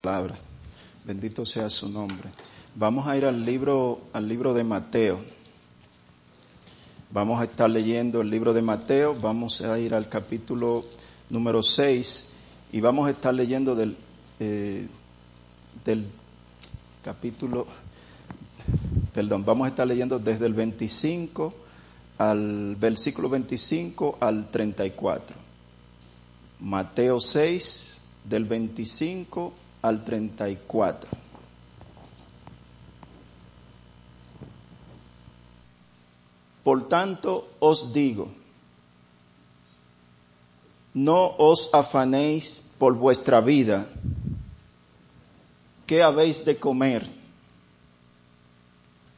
palabra. Bendito sea su nombre. Vamos a ir al libro, al libro de Mateo. Vamos a estar leyendo el libro de Mateo, vamos a ir al capítulo número 6 y vamos a estar leyendo del, eh, del capítulo, perdón, vamos a estar leyendo desde el 25 al versículo 25 al 34. Mateo 6, del 25 al 34. Por tanto os digo, no os afanéis por vuestra vida, qué habéis de comer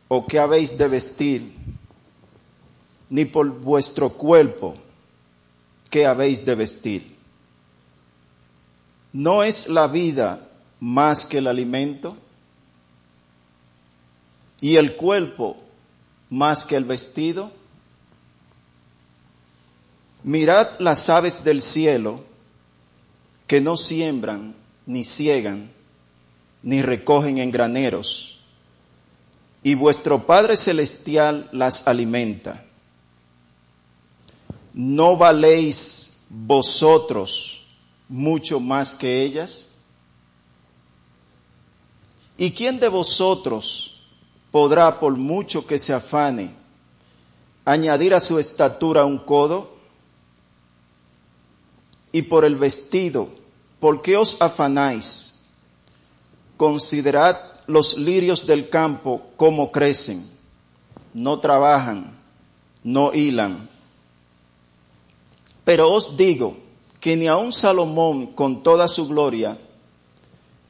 o qué habéis de vestir, ni por vuestro cuerpo, qué habéis de vestir. ¿No es la vida más que el alimento? ¿Y el cuerpo más que el vestido? Mirad las aves del cielo que no siembran, ni ciegan, ni recogen en graneros, y vuestro Padre Celestial las alimenta. ¿No valéis vosotros mucho más que ellas? ¿Y quién de vosotros podrá, por mucho que se afane, añadir a su estatura un codo? Y por el vestido, ¿por qué os afanáis? Considerad los lirios del campo cómo crecen, no trabajan, no hilan. Pero os digo que ni aun Salomón con toda su gloria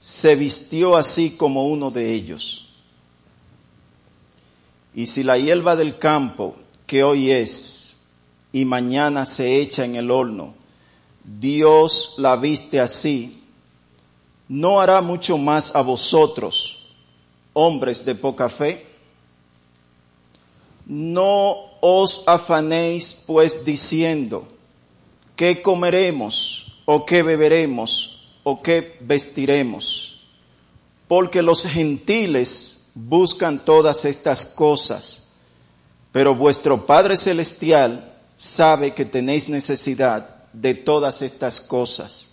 se vistió así como uno de ellos. Y si la hierba del campo, que hoy es y mañana se echa en el horno, Dios la viste así, ¿no hará mucho más a vosotros, hombres de poca fe? No os afanéis pues diciendo, ¿qué comeremos o qué beberemos o qué vestiremos? Porque los gentiles buscan todas estas cosas, pero vuestro Padre Celestial sabe que tenéis necesidad de todas estas cosas.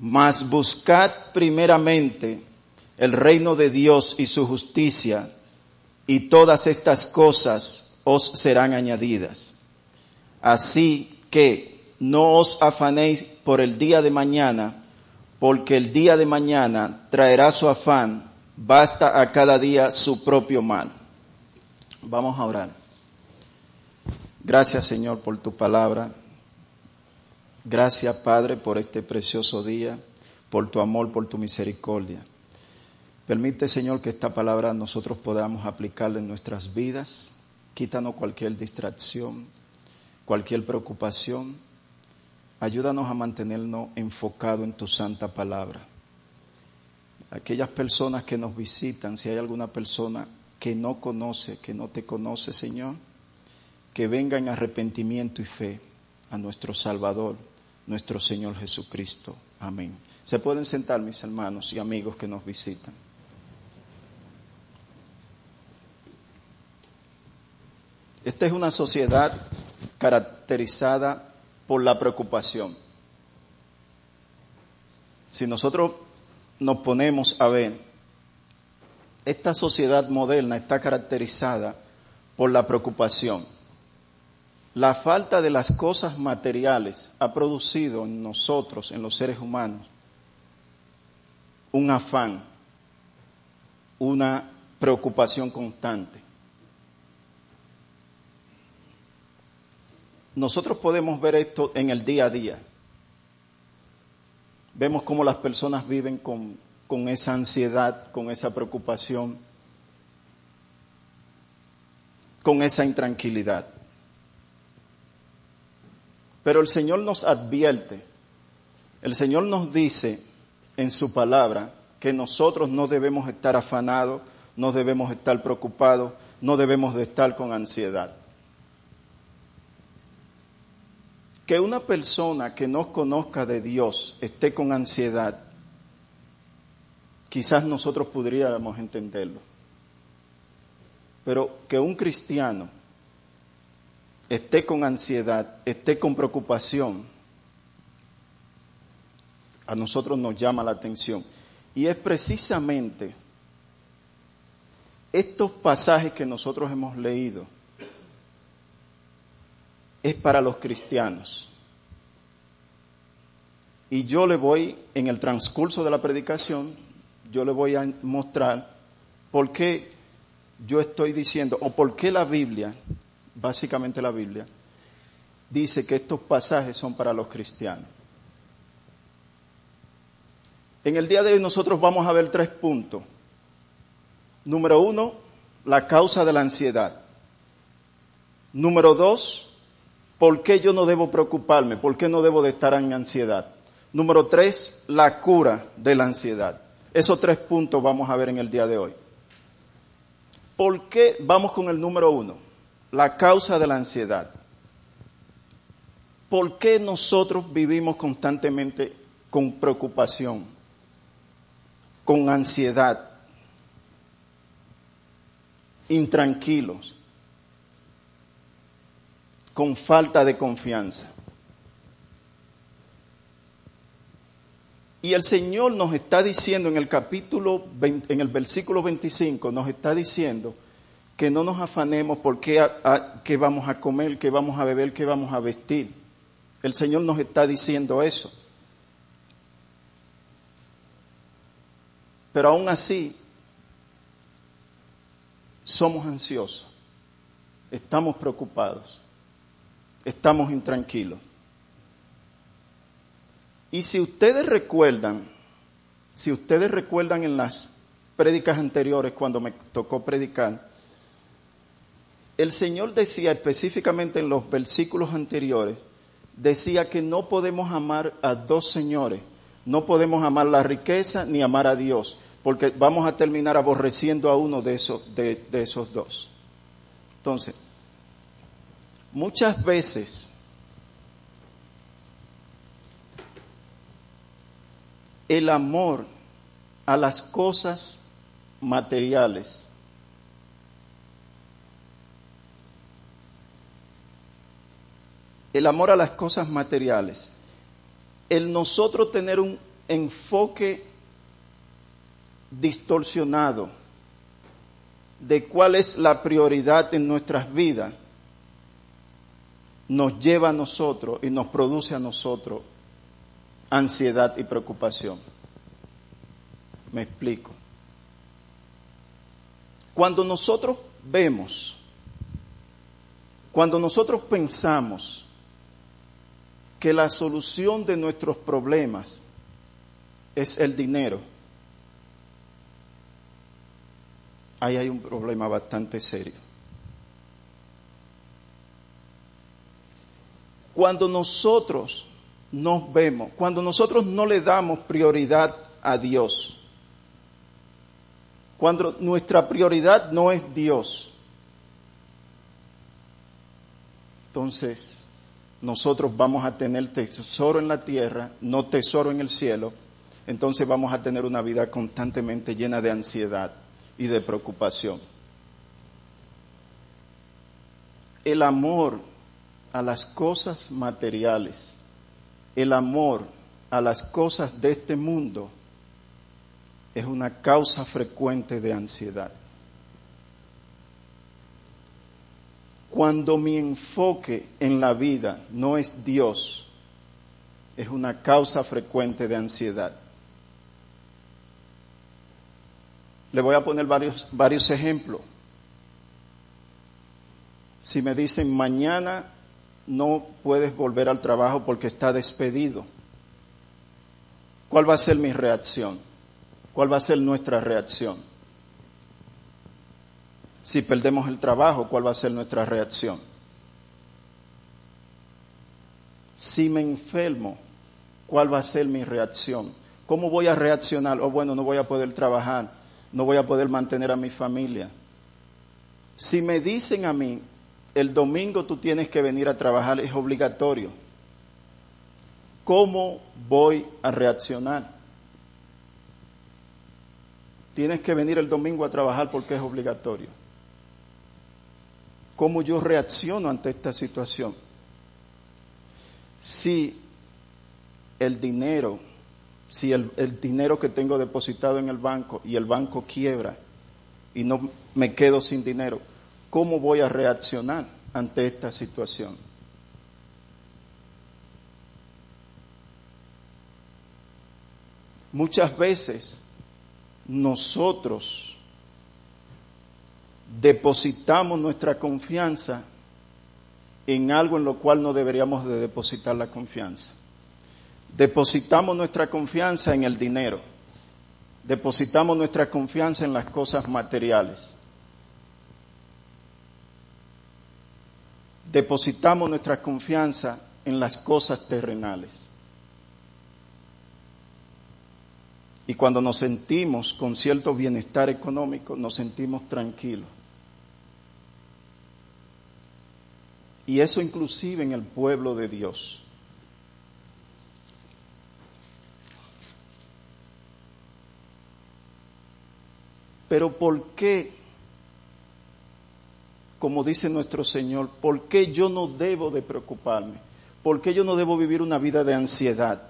Mas buscad primeramente el reino de Dios y su justicia, y todas estas cosas os serán añadidas. Así que no os afanéis por el día de mañana, porque el día de mañana traerá su afán, basta a cada día su propio mal. Vamos a orar. Gracias Señor por tu palabra. Gracias, Padre, por este precioso día, por tu amor, por tu misericordia. Permite, Señor, que esta palabra nosotros podamos aplicarla en nuestras vidas. Quítanos cualquier distracción, cualquier preocupación. Ayúdanos a mantenernos enfocados en tu santa palabra. Aquellas personas que nos visitan, si hay alguna persona que no conoce, que no te conoce, Señor, que venga en arrepentimiento y fe a nuestro Salvador nuestro Señor Jesucristo. Amén. Se pueden sentar mis hermanos y amigos que nos visitan. Esta es una sociedad caracterizada por la preocupación. Si nosotros nos ponemos a ver, esta sociedad moderna está caracterizada por la preocupación la falta de las cosas materiales ha producido en nosotros, en los seres humanos, un afán, una preocupación constante. Nosotros podemos ver esto en el día a día. Vemos cómo las personas viven con, esa ansiedad, con esa preocupación, con esa intranquilidad. Pero el Señor nos advierte, el Señor nos dice en su palabra que nosotros no debemos estar afanados, no debemos estar preocupados, no debemos de estar con ansiedad. Que una persona que no conozca de Dios esté con ansiedad quizás nosotros podríamos entenderlo. Pero que un cristiano esté con ansiedad, esté con preocupación, a nosotros nos llama la atención. Y es precisamente estos pasajes que nosotros hemos leído, es para los cristianos. Y yo le voy, en el transcurso de la predicación, yo le voy a mostrar por qué yo estoy diciendo, o por qué la Biblia, básicamente la Biblia, dice que estos pasajes son para los cristianos. En el día de hoy nosotros vamos a ver tres puntos. Número uno, la causa de la ansiedad. Número dos, ¿por qué yo no debo preocuparme? ¿Por qué no debo de estar en ansiedad? Número tres, la cura de la ansiedad. Esos tres puntos vamos a ver en el día de hoy. ¿Por qué? Vamos con el número uno, la causa de la ansiedad. ¿Por qué nosotros vivimos constantemente con preocupación, con ansiedad, intranquilos, con falta de confianza? Y el Señor nos está diciendo en el capítulo, en el versículo 25, nos está diciendo que no nos afanemos por qué, qué vamos a comer, qué vamos a beber, qué vamos a vestir. El Señor nos está diciendo eso. Pero aún así, somos ansiosos, estamos preocupados, estamos intranquilos. Y si ustedes recuerdan, si ustedes recuerdan en las prédicas anteriores cuando me tocó predicar, el Señor decía específicamente en los versículos anteriores, decía que no podemos amar a dos señores, no podemos amar la riqueza ni amar a Dios, porque vamos a terminar aborreciendo a uno de esos, de, de esos dos. Entonces, muchas veces el amor a las cosas materiales. El amor a las cosas materiales. El nosotros tener un enfoque distorsionado de cuál es la prioridad en nuestras vidas, nos lleva a nosotros y nos produce a nosotros ansiedad y preocupación. Me explico. Cuando nosotros vemos, cuando nosotros pensamos que la solución de nuestros problemas es el dinero, ahí hay un problema bastante serio. Cuando nosotros nos vemos, cuando nosotros no le damos prioridad a Dios, cuando nuestra prioridad no es Dios, entonces nosotros vamos a tener tesoro en la tierra, no tesoro en el cielo, entonces vamos a tener una vida constantemente llena de ansiedad y de preocupación. El amor a las cosas materiales el amor a las cosas de este mundo es una causa frecuente de ansiedad. Cuando mi enfoque en la vida no es Dios, es una causa frecuente de ansiedad. Le voy a poner varios, varios ejemplos. Si me dicen mañana no puedes volver al trabajo porque está despedido. ¿Cuál va a ser mi reacción? ¿Cuál va a ser nuestra reacción? Si perdemos el trabajo, ¿cuál va a ser nuestra reacción? Si me enfermo, ¿cuál va a ser mi reacción? ¿Cómo voy a reaccionar? Oh, bueno, no voy a poder trabajar, no voy a poder mantener a mi familia. Si me dicen a mí, el domingo tú tienes que venir a trabajar, es obligatorio. ¿Cómo voy a reaccionar? tienes que venir el domingo a trabajar porque es obligatorio. ¿Cómo yo reacciono ante esta situación? Si el dinero, si el, el, dinero que tengo depositado en el banco y el banco quiebra y no me quedo sin dinero, ¿cómo voy a reaccionar ante esta situación? Muchas veces nosotros depositamos nuestra confianza en algo en lo cual no deberíamos de depositar la confianza. Depositamos nuestra confianza en el dinero. Depositamos nuestra confianza en las cosas materiales. Depositamos nuestra confianza en las cosas terrenales. Y cuando nos sentimos con cierto bienestar económico, nos sentimos tranquilos. Y eso inclusive en el pueblo de Dios. Pero ¿por qué, como dice nuestro Señor, por qué yo no debo de preocuparme? ¿Por qué yo no debo vivir una vida de ansiedad?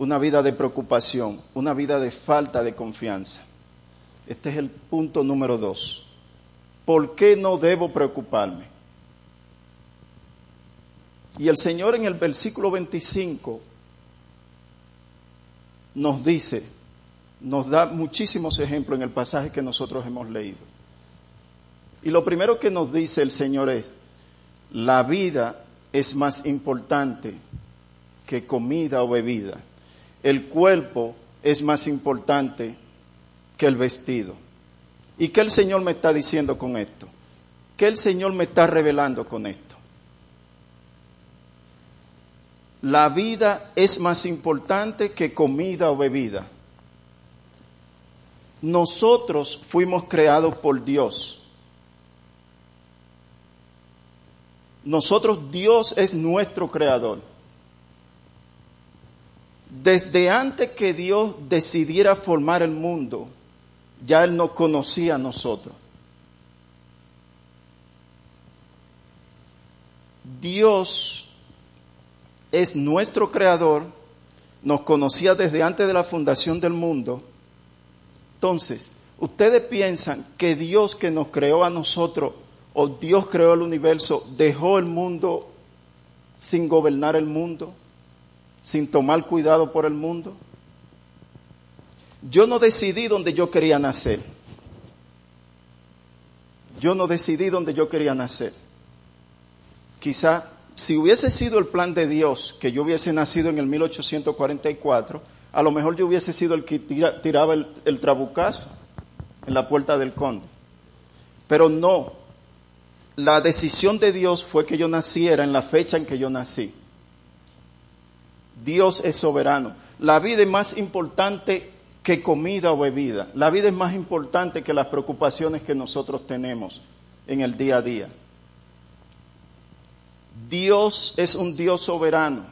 una vida de preocupación, una vida de falta de confianza. Este es el punto número dos. ¿Por qué no debo preocuparme? Y el Señor en el versículo 25 nos dice, nos da muchísimos ejemplos en el pasaje que nosotros hemos leído. Y lo primero que nos dice el Señor es, la vida es más importante que comida o bebida el cuerpo es más importante que el vestido. ¿Y qué el Señor me está diciendo con esto? ¿Qué el Señor me está revelando con esto? La vida es más importante que comida o bebida. Nosotros fuimos creados por Dios. Nosotros, Dios es nuestro creador desde antes que Dios decidiera formar el mundo, ya Él nos conocía a nosotros. Dios es nuestro creador, nos conocía desde antes de la fundación del mundo. Entonces, ustedes piensan que Dios que nos creó a nosotros, o Dios creó el universo, dejó el mundo sin gobernar el mundo sin tomar cuidado por el mundo? Yo no decidí donde yo quería nacer. Yo no decidí donde yo quería nacer. Quizá si hubiese sido el plan de Dios que yo hubiese nacido en el 1844, a lo mejor yo hubiese sido el que tiraba el, el trabucazo en la puerta del conde. Pero no, la decisión de Dios fue que yo naciera en la fecha en que yo nací. Dios es soberano. La vida es más importante que comida o bebida. La vida es más importante que las preocupaciones que nosotros tenemos en el día a día. Dios es un Dios soberano.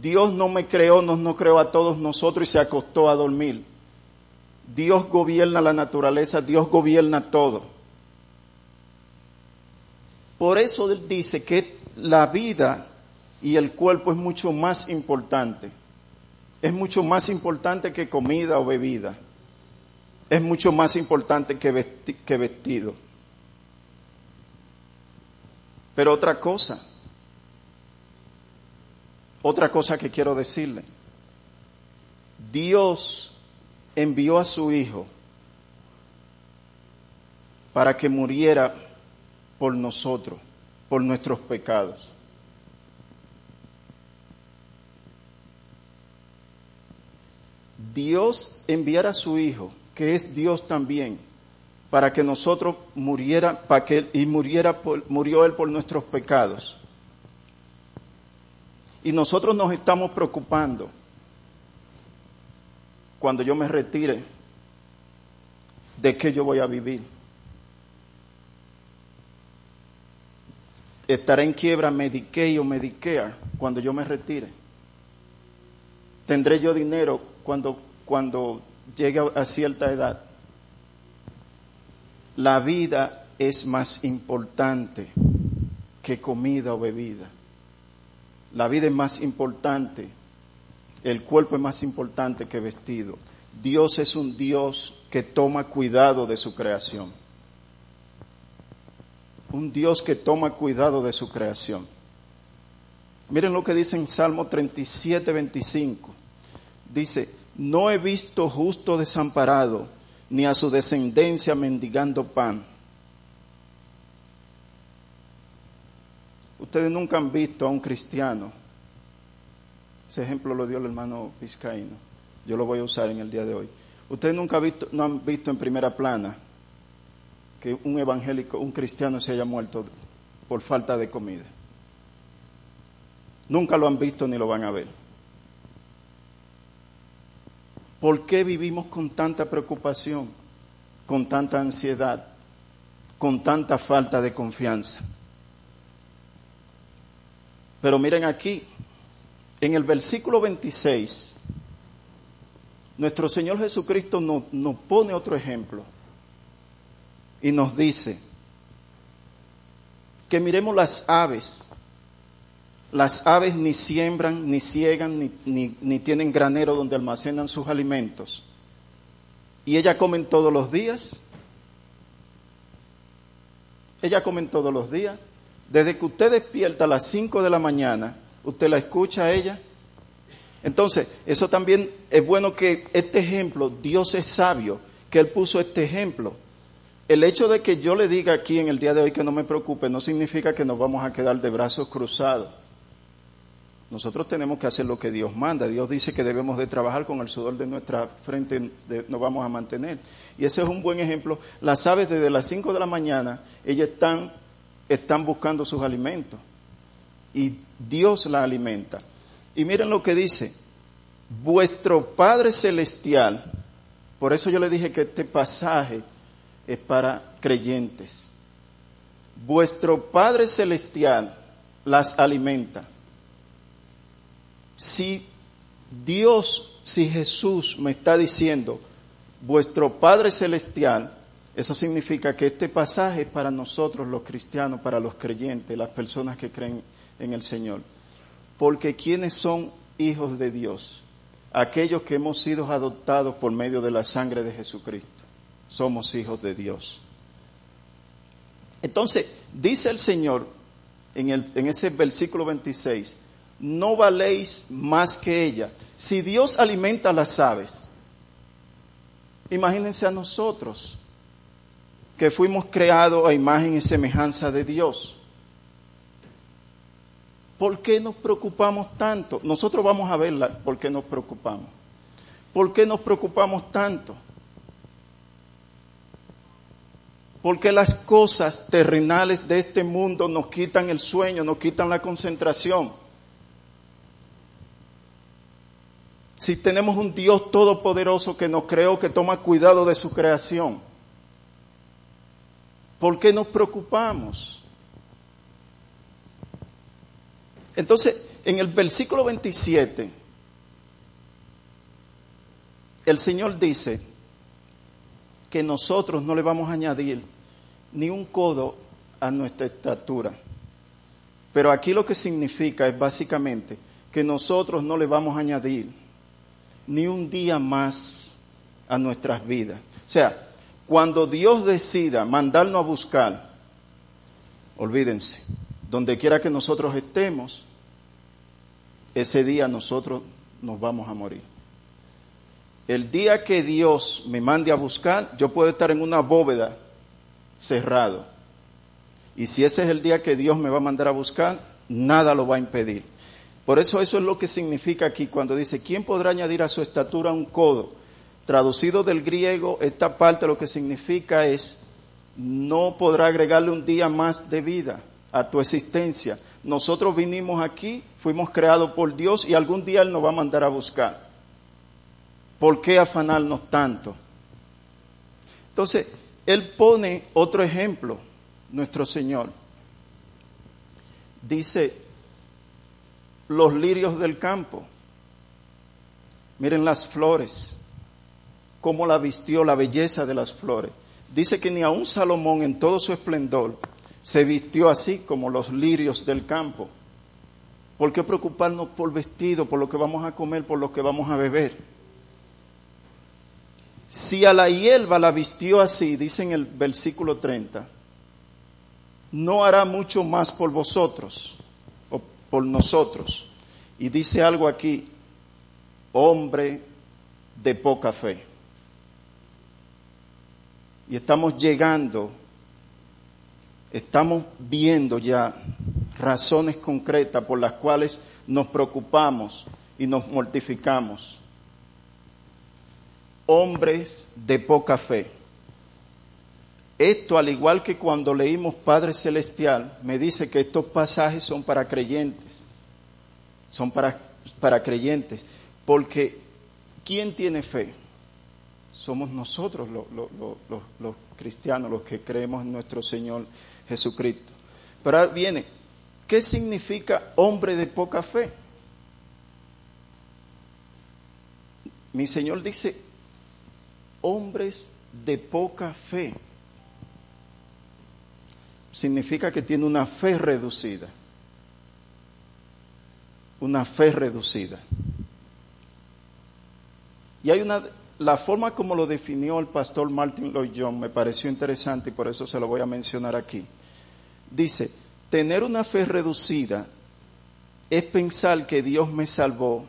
Dios no me creó, nos no creó a todos nosotros y se acostó a dormir. Dios gobierna la naturaleza, Dios gobierna todo. Por eso Él dice que la vida y el cuerpo es mucho más importante. Es mucho más importante que comida o bebida. Es mucho más importante que, vestido. Pero otra cosa, otra cosa que quiero decirle. Dios envió a su Hijo para que muriera por nosotros, por nuestros pecados. Dios enviara a su Hijo, que es Dios también, para que nosotros muriera, para que y muriera murió él por nuestros pecados. Y nosotros nos estamos preocupando cuando yo me retire de qué yo voy a vivir. Estaré en quiebra Medicaid o Medicare cuando yo me retire. Tendré yo dinero cuando, cuando llegue a cierta edad. la vida es más importante que comida o bebida. La vida es más importante, el cuerpo es más importante que vestido. Dios es un Dios que toma cuidado de su creación. Un Dios que toma cuidado de su creación. Miren lo que dice en Salmo 37, 25. Dice, no he visto justo desamparado, ni a su descendencia mendigando pan. Ustedes nunca han visto a un cristiano. Ese ejemplo lo dio el hermano Vizcaíno. Yo lo voy a usar en el día de hoy. Ustedes nunca visto, no han visto en primera plana que un evangélico, un cristiano se haya muerto por falta de comida. Nunca lo han visto ni lo van a ver. ¿Por qué vivimos con tanta preocupación, con tanta ansiedad, con tanta falta de confianza? Pero miren aquí, en el versículo 26, nuestro Señor Jesucristo nos, nos pone otro ejemplo y nos dice que miremos las aves. Las aves ni siembran, ni ciegan, ni, ni, tienen granero donde almacenan sus alimentos. Y ellas comen todos los días. Ellas comen todos los días. Desde que usted despierta a las 5 de la mañana, usted la escucha a ella. Entonces, eso también es bueno que este ejemplo, Dios es sabio, que Él puso este ejemplo. El hecho de que yo le diga aquí en el día de hoy que no me preocupe no significa que nos vamos a quedar de brazos cruzados. Nosotros tenemos que hacer lo que Dios manda. Dios dice que debemos de trabajar con el sudor de nuestra frente, nos vamos a mantener. Y ese es un buen ejemplo. Las aves desde las 5 de la mañana, ellas están están buscando sus alimentos y Dios la alimenta. Y miren lo que dice, vuestro Padre Celestial, por eso yo le dije que este pasaje es para creyentes, vuestro Padre Celestial las alimenta. Si Dios, si Jesús me está diciendo, vuestro Padre Celestial eso significa que este pasaje es para nosotros los cristianos, para los creyentes, las personas que creen en el Señor. Porque quienes son hijos de Dios, aquellos que hemos sido adoptados por medio de la sangre de Jesucristo, somos hijos de Dios. Entonces, dice el Señor en, ese versículo 26, no valéis más que ella. Si Dios alimenta a las aves, imagínense a nosotros que fuimos creados a imagen y semejanza de Dios. ¿Por qué nos preocupamos tanto? Nosotros vamos a verla, ¿por qué nos preocupamos? ¿Por qué nos preocupamos tanto? Porque las cosas terrenales de este mundo nos quitan el sueño, nos quitan la concentración. Si tenemos un Dios todopoderoso que nos creó, que toma cuidado de su creación, ¿Por qué nos preocupamos? Entonces, en el versículo 27, el Señor dice que nosotros no le vamos a añadir ni un codo a nuestra estatura. Pero aquí lo que significa es básicamente que nosotros no le vamos a añadir ni un día más a nuestras vidas. O sea, cuando Dios decida mandarnos a buscar, olvídense, donde quiera que nosotros estemos, ese día nosotros nos vamos a morir. El día que Dios me mande a buscar, yo puedo estar en una bóveda cerrado. Y si ese es el día que Dios me va a mandar a buscar, nada lo va a impedir. Por eso eso es lo que significa aquí cuando dice, ¿quién podrá añadir a su estatura un codo? Traducido del griego, esta parte lo que significa es, no podrá agregarle un día más de vida a tu existencia. Nosotros vinimos aquí, fuimos creados por Dios y algún día Él nos va a mandar a buscar. ¿Por qué afanarnos tanto? Entonces, Él pone otro ejemplo, nuestro Señor. Dice, los lirios del campo. Miren las flores cómo la vistió la belleza de las flores. dice que ni aun Salomón en todo su esplendor se vistió así como los lirios del campo. ¿Por qué preocuparnos por vestido, por lo que vamos a comer, por lo que vamos a beber? Si a la hierba la vistió así, dice en el versículo 30, no hará mucho más por vosotros o por nosotros. Y dice algo aquí, hombre de poca fe. Y estamos llegando, estamos viendo ya razones concretas por las cuales nos preocupamos y nos mortificamos. Hombres de poca fe. Esto, al igual que cuando leímos Padre Celestial, me dice que estos pasajes son para creyentes. Son para, para creyentes. Porque, ¿quién tiene fe? Somos nosotros los, los cristianos, los que creemos en nuestro Señor Jesucristo. Pero ahora viene, ¿qué significa hombre de poca fe? Mi Señor dice, hombres de poca fe significa que tiene una fe reducida. Una fe reducida. Y hay una, la forma como lo definió el pastor Martin Lloyd Jones me pareció interesante y por eso se lo voy a mencionar aquí. Dice, tener una fe reducida es pensar que Dios me salvó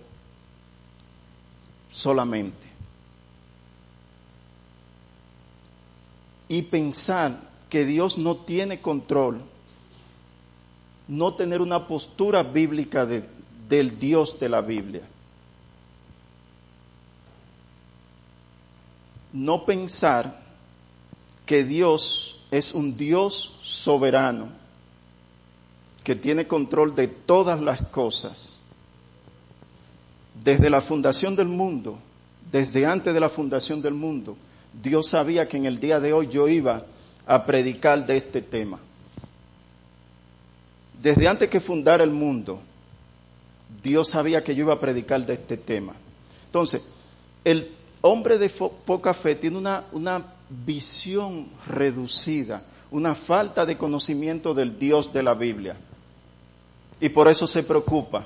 solamente. Y pensar que Dios no tiene control, no tener una postura bíblica de, del Dios de la Biblia. No pensar que Dios es un Dios soberano, que tiene control de todas las cosas. Desde la fundación del mundo, desde antes de la fundación del mundo, Dios sabía que en el día de hoy yo iba a predicar de este tema. Desde antes que fundara el mundo, Dios sabía que yo iba a predicar de este tema. Entonces, el hombre de poca fe tiene una, una visión reducida, una falta de conocimiento del Dios de la Biblia. Y por eso se preocupa.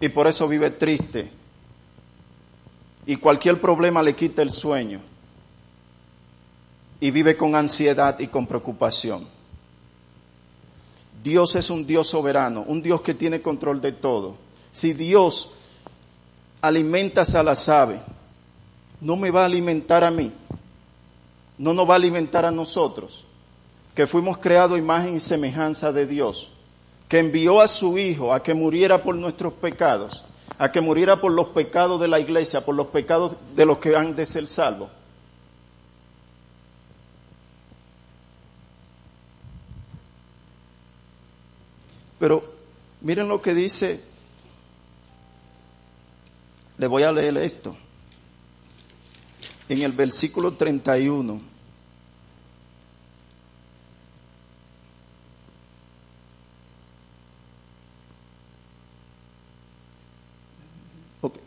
Y por eso vive triste. Y cualquier problema le quita el sueño y vive con ansiedad y con preocupación. Dios es un Dios soberano, un Dios que tiene control de todo. Si Dios alimenta a las aves, no me va a alimentar a mí, no nos va a alimentar a nosotros, que fuimos creados imagen y semejanza de Dios, que envió a su Hijo a que muriera por nuestros pecados, a que muriera por los pecados de la iglesia, por los pecados de los que han de ser salvos. Pero miren lo que dice, le voy a leer esto, en el versículo 31.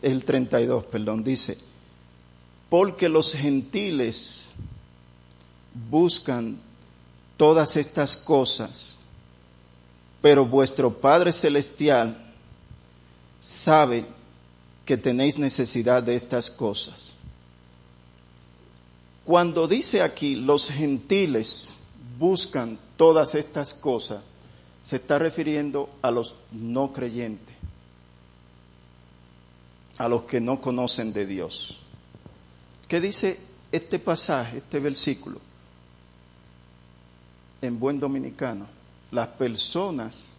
El 32, perdón, dice, porque los gentiles buscan todas estas cosas pero vuestro Padre Celestial sabe que tenéis necesidad de estas cosas. Cuando dice aquí los gentiles buscan todas estas cosas, se está refiriendo a los no creyentes, a los que no conocen de Dios. ¿Qué dice este pasaje, este versículo? En buen dominicano las personas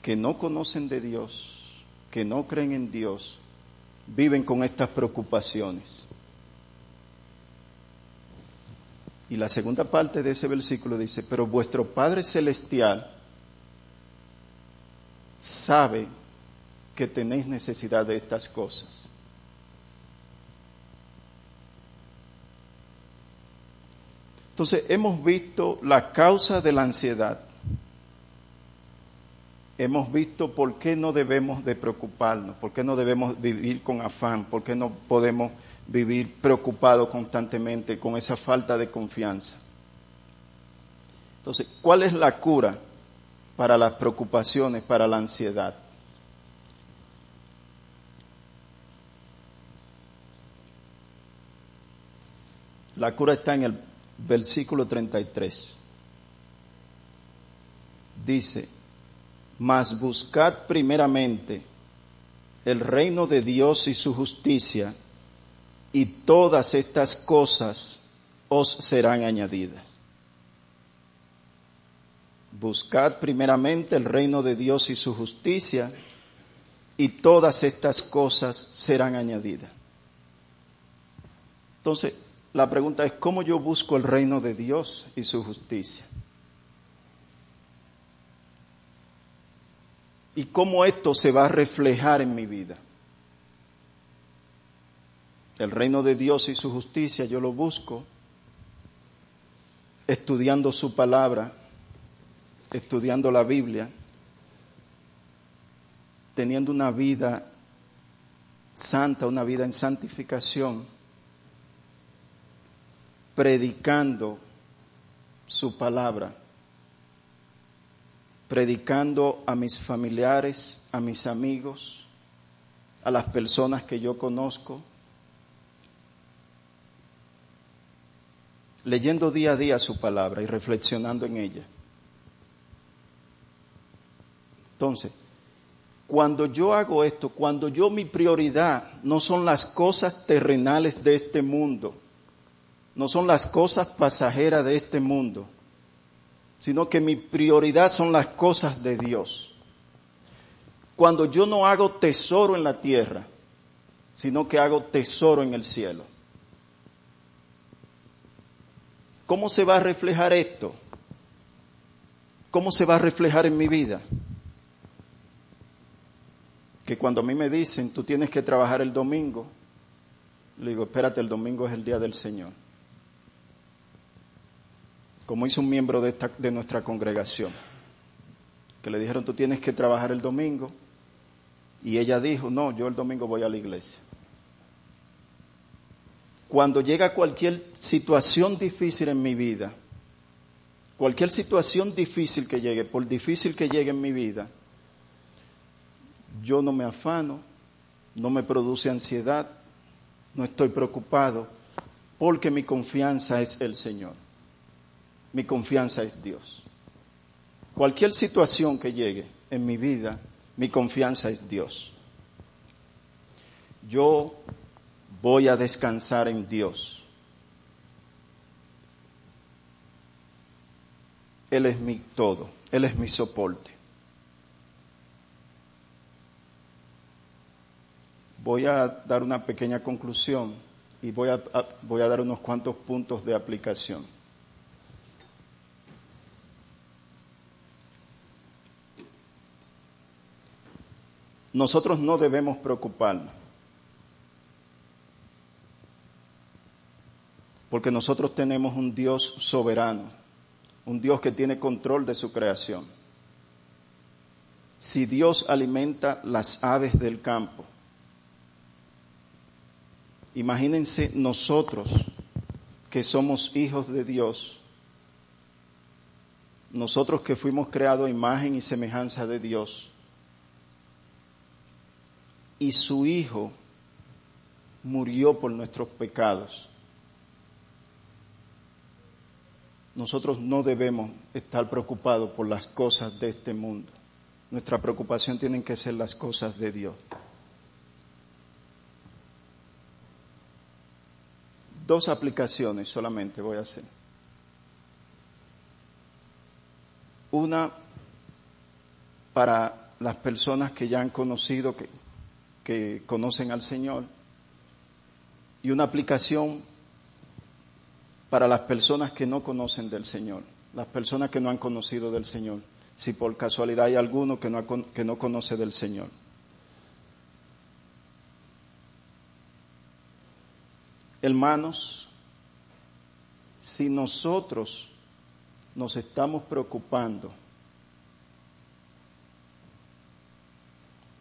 que no conocen de Dios, que no creen en Dios, viven con estas preocupaciones. Y la segunda parte de ese versículo dice, pero vuestro Padre Celestial sabe que tenéis necesidad de estas cosas. Entonces, hemos visto la causa de la ansiedad. Hemos visto por qué no debemos de preocuparnos, por qué no debemos vivir con afán, por qué no podemos vivir preocupado constantemente con esa falta de confianza. Entonces, ¿cuál es la cura para las preocupaciones, para la ansiedad? La cura está en el versículo 33. Dice, mas buscad primeramente el reino de Dios y su justicia, y todas estas cosas os serán añadidas. Buscad primeramente el reino de Dios y su justicia, y todas estas cosas serán añadidas. Entonces, la pregunta es, ¿cómo yo busco el reino de Dios y su justicia? ¿Y cómo esto se va a reflejar en mi vida? El reino de Dios y su justicia yo lo busco estudiando su palabra, estudiando la Biblia, teniendo una vida santa, una vida en santificación predicando su palabra, predicando a mis familiares, a mis amigos, a las personas que yo conozco, leyendo día a día su palabra y reflexionando en ella. Entonces, cuando yo hago esto, cuando yo mi prioridad no son las cosas terrenales de este mundo, no son las cosas pasajeras de este mundo, sino que mi prioridad son las cosas de Dios. Cuando yo no hago tesoro en la tierra, sino que hago tesoro en el cielo. ¿Cómo se va a reflejar esto? ¿Cómo se va a reflejar en mi vida? Que cuando a mí me dicen, tú tienes que trabajar el domingo, le digo, espérate, el domingo es el día del Señor como hizo un miembro de, nuestra congregación, que le dijeron, tú tienes que trabajar el domingo, y ella dijo, no, yo el domingo voy a la iglesia. Cuando llega cualquier situación difícil en mi vida, cualquier situación difícil que llegue, por difícil que llegue en mi vida, yo no me afano, no me produce ansiedad, no estoy preocupado, porque mi confianza es el Señor mi confianza es Dios. Cualquier situación que llegue en mi vida, mi confianza es Dios. Yo voy a descansar en Dios. Él es mi todo, Él es mi soporte. Voy a dar una pequeña conclusión y voy a, voy a dar unos cuantos puntos de aplicación. Nosotros no debemos preocuparnos. Porque nosotros tenemos un Dios soberano, un Dios que tiene control de su creación. Si Dios alimenta las aves del campo, imagínense nosotros que somos hijos de Dios, nosotros que fuimos creados a imagen y semejanza de Dios, y su Hijo murió por nuestros pecados. Nosotros no debemos estar preocupados por las cosas de este mundo. Nuestra preocupación tienen que ser las cosas de Dios. Dos aplicaciones solamente voy a hacer. Una para las personas que ya han conocido, que que conocen al Señor y una aplicación para las personas que no conocen del Señor, las personas que no han conocido del Señor, si por casualidad hay alguno que no, que no conoce del Señor. Hermanos, si nosotros nos estamos preocupando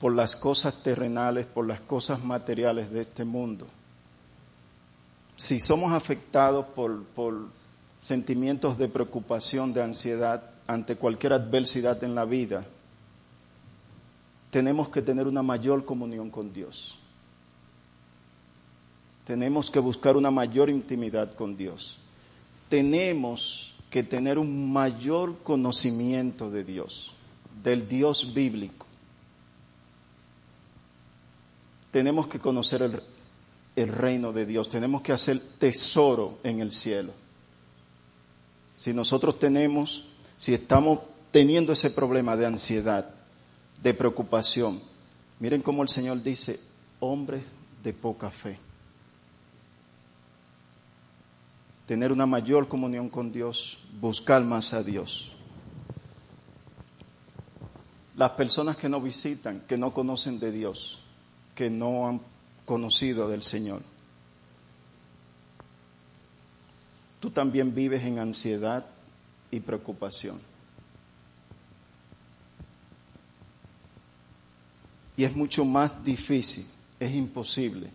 por las cosas terrenales, por las cosas materiales de este mundo. si somos afectados por, sentimientos de preocupación, de ansiedad ante cualquier adversidad en la vida, tenemos que tener una mayor comunión con Dios. Tenemos que buscar una mayor intimidad con Dios. Tenemos que tener un mayor conocimiento de Dios, del Dios bíblico. Tenemos que conocer el, reino de Dios, tenemos que hacer tesoro en el cielo. Si nosotros tenemos, si estamos teniendo ese problema de ansiedad, de preocupación, miren cómo el Señor dice, hombres de poca fe. Tener una mayor comunión con Dios, buscar más a Dios. Las personas que no visitan, que no conocen de Dios, que no han conocido del Señor. Tú también vives en ansiedad y preocupación. Y es mucho más difícil, es imposible,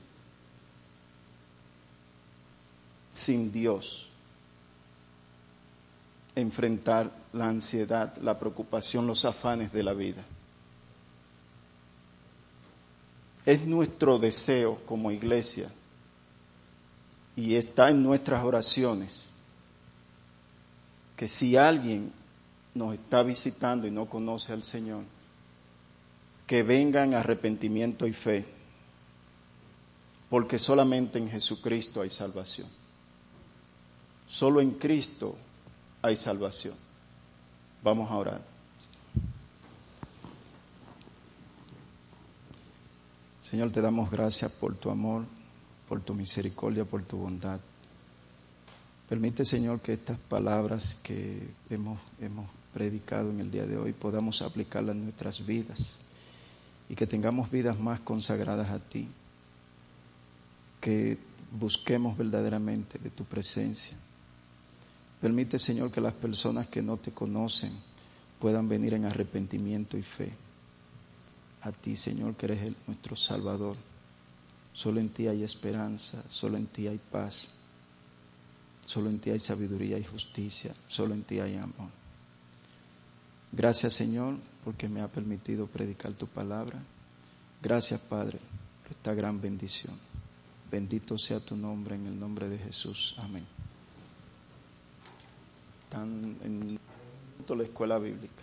sin Dios, enfrentar la ansiedad, la preocupación, los afanes de la vida. Es nuestro deseo como iglesia y está en nuestras oraciones que si alguien nos está visitando y no conoce al Señor, que venga en arrepentimiento y fe, porque solamente en Jesucristo hay salvación. Solo en Cristo hay salvación. Vamos a orar. Señor, te damos gracias por tu amor, por tu misericordia, por tu bondad. Permite, Señor, que estas palabras que hemos, hemos predicado en el día de hoy podamos aplicarlas en nuestras vidas y que tengamos vidas más consagradas a ti, que busquemos verdaderamente de tu presencia. Permite, Señor, que las personas que no te conocen puedan venir en arrepentimiento y fe a ti, Señor, que eres nuestro Salvador. Solo en ti hay esperanza, solo en ti hay paz, solo en ti hay sabiduría y justicia, solo en ti hay amor. Gracias, Señor, porque me ha permitido predicar tu palabra. Gracias, Padre, por esta gran bendición. Bendito sea tu nombre en el nombre de Jesús. Amén. Están en la escuela bíblica.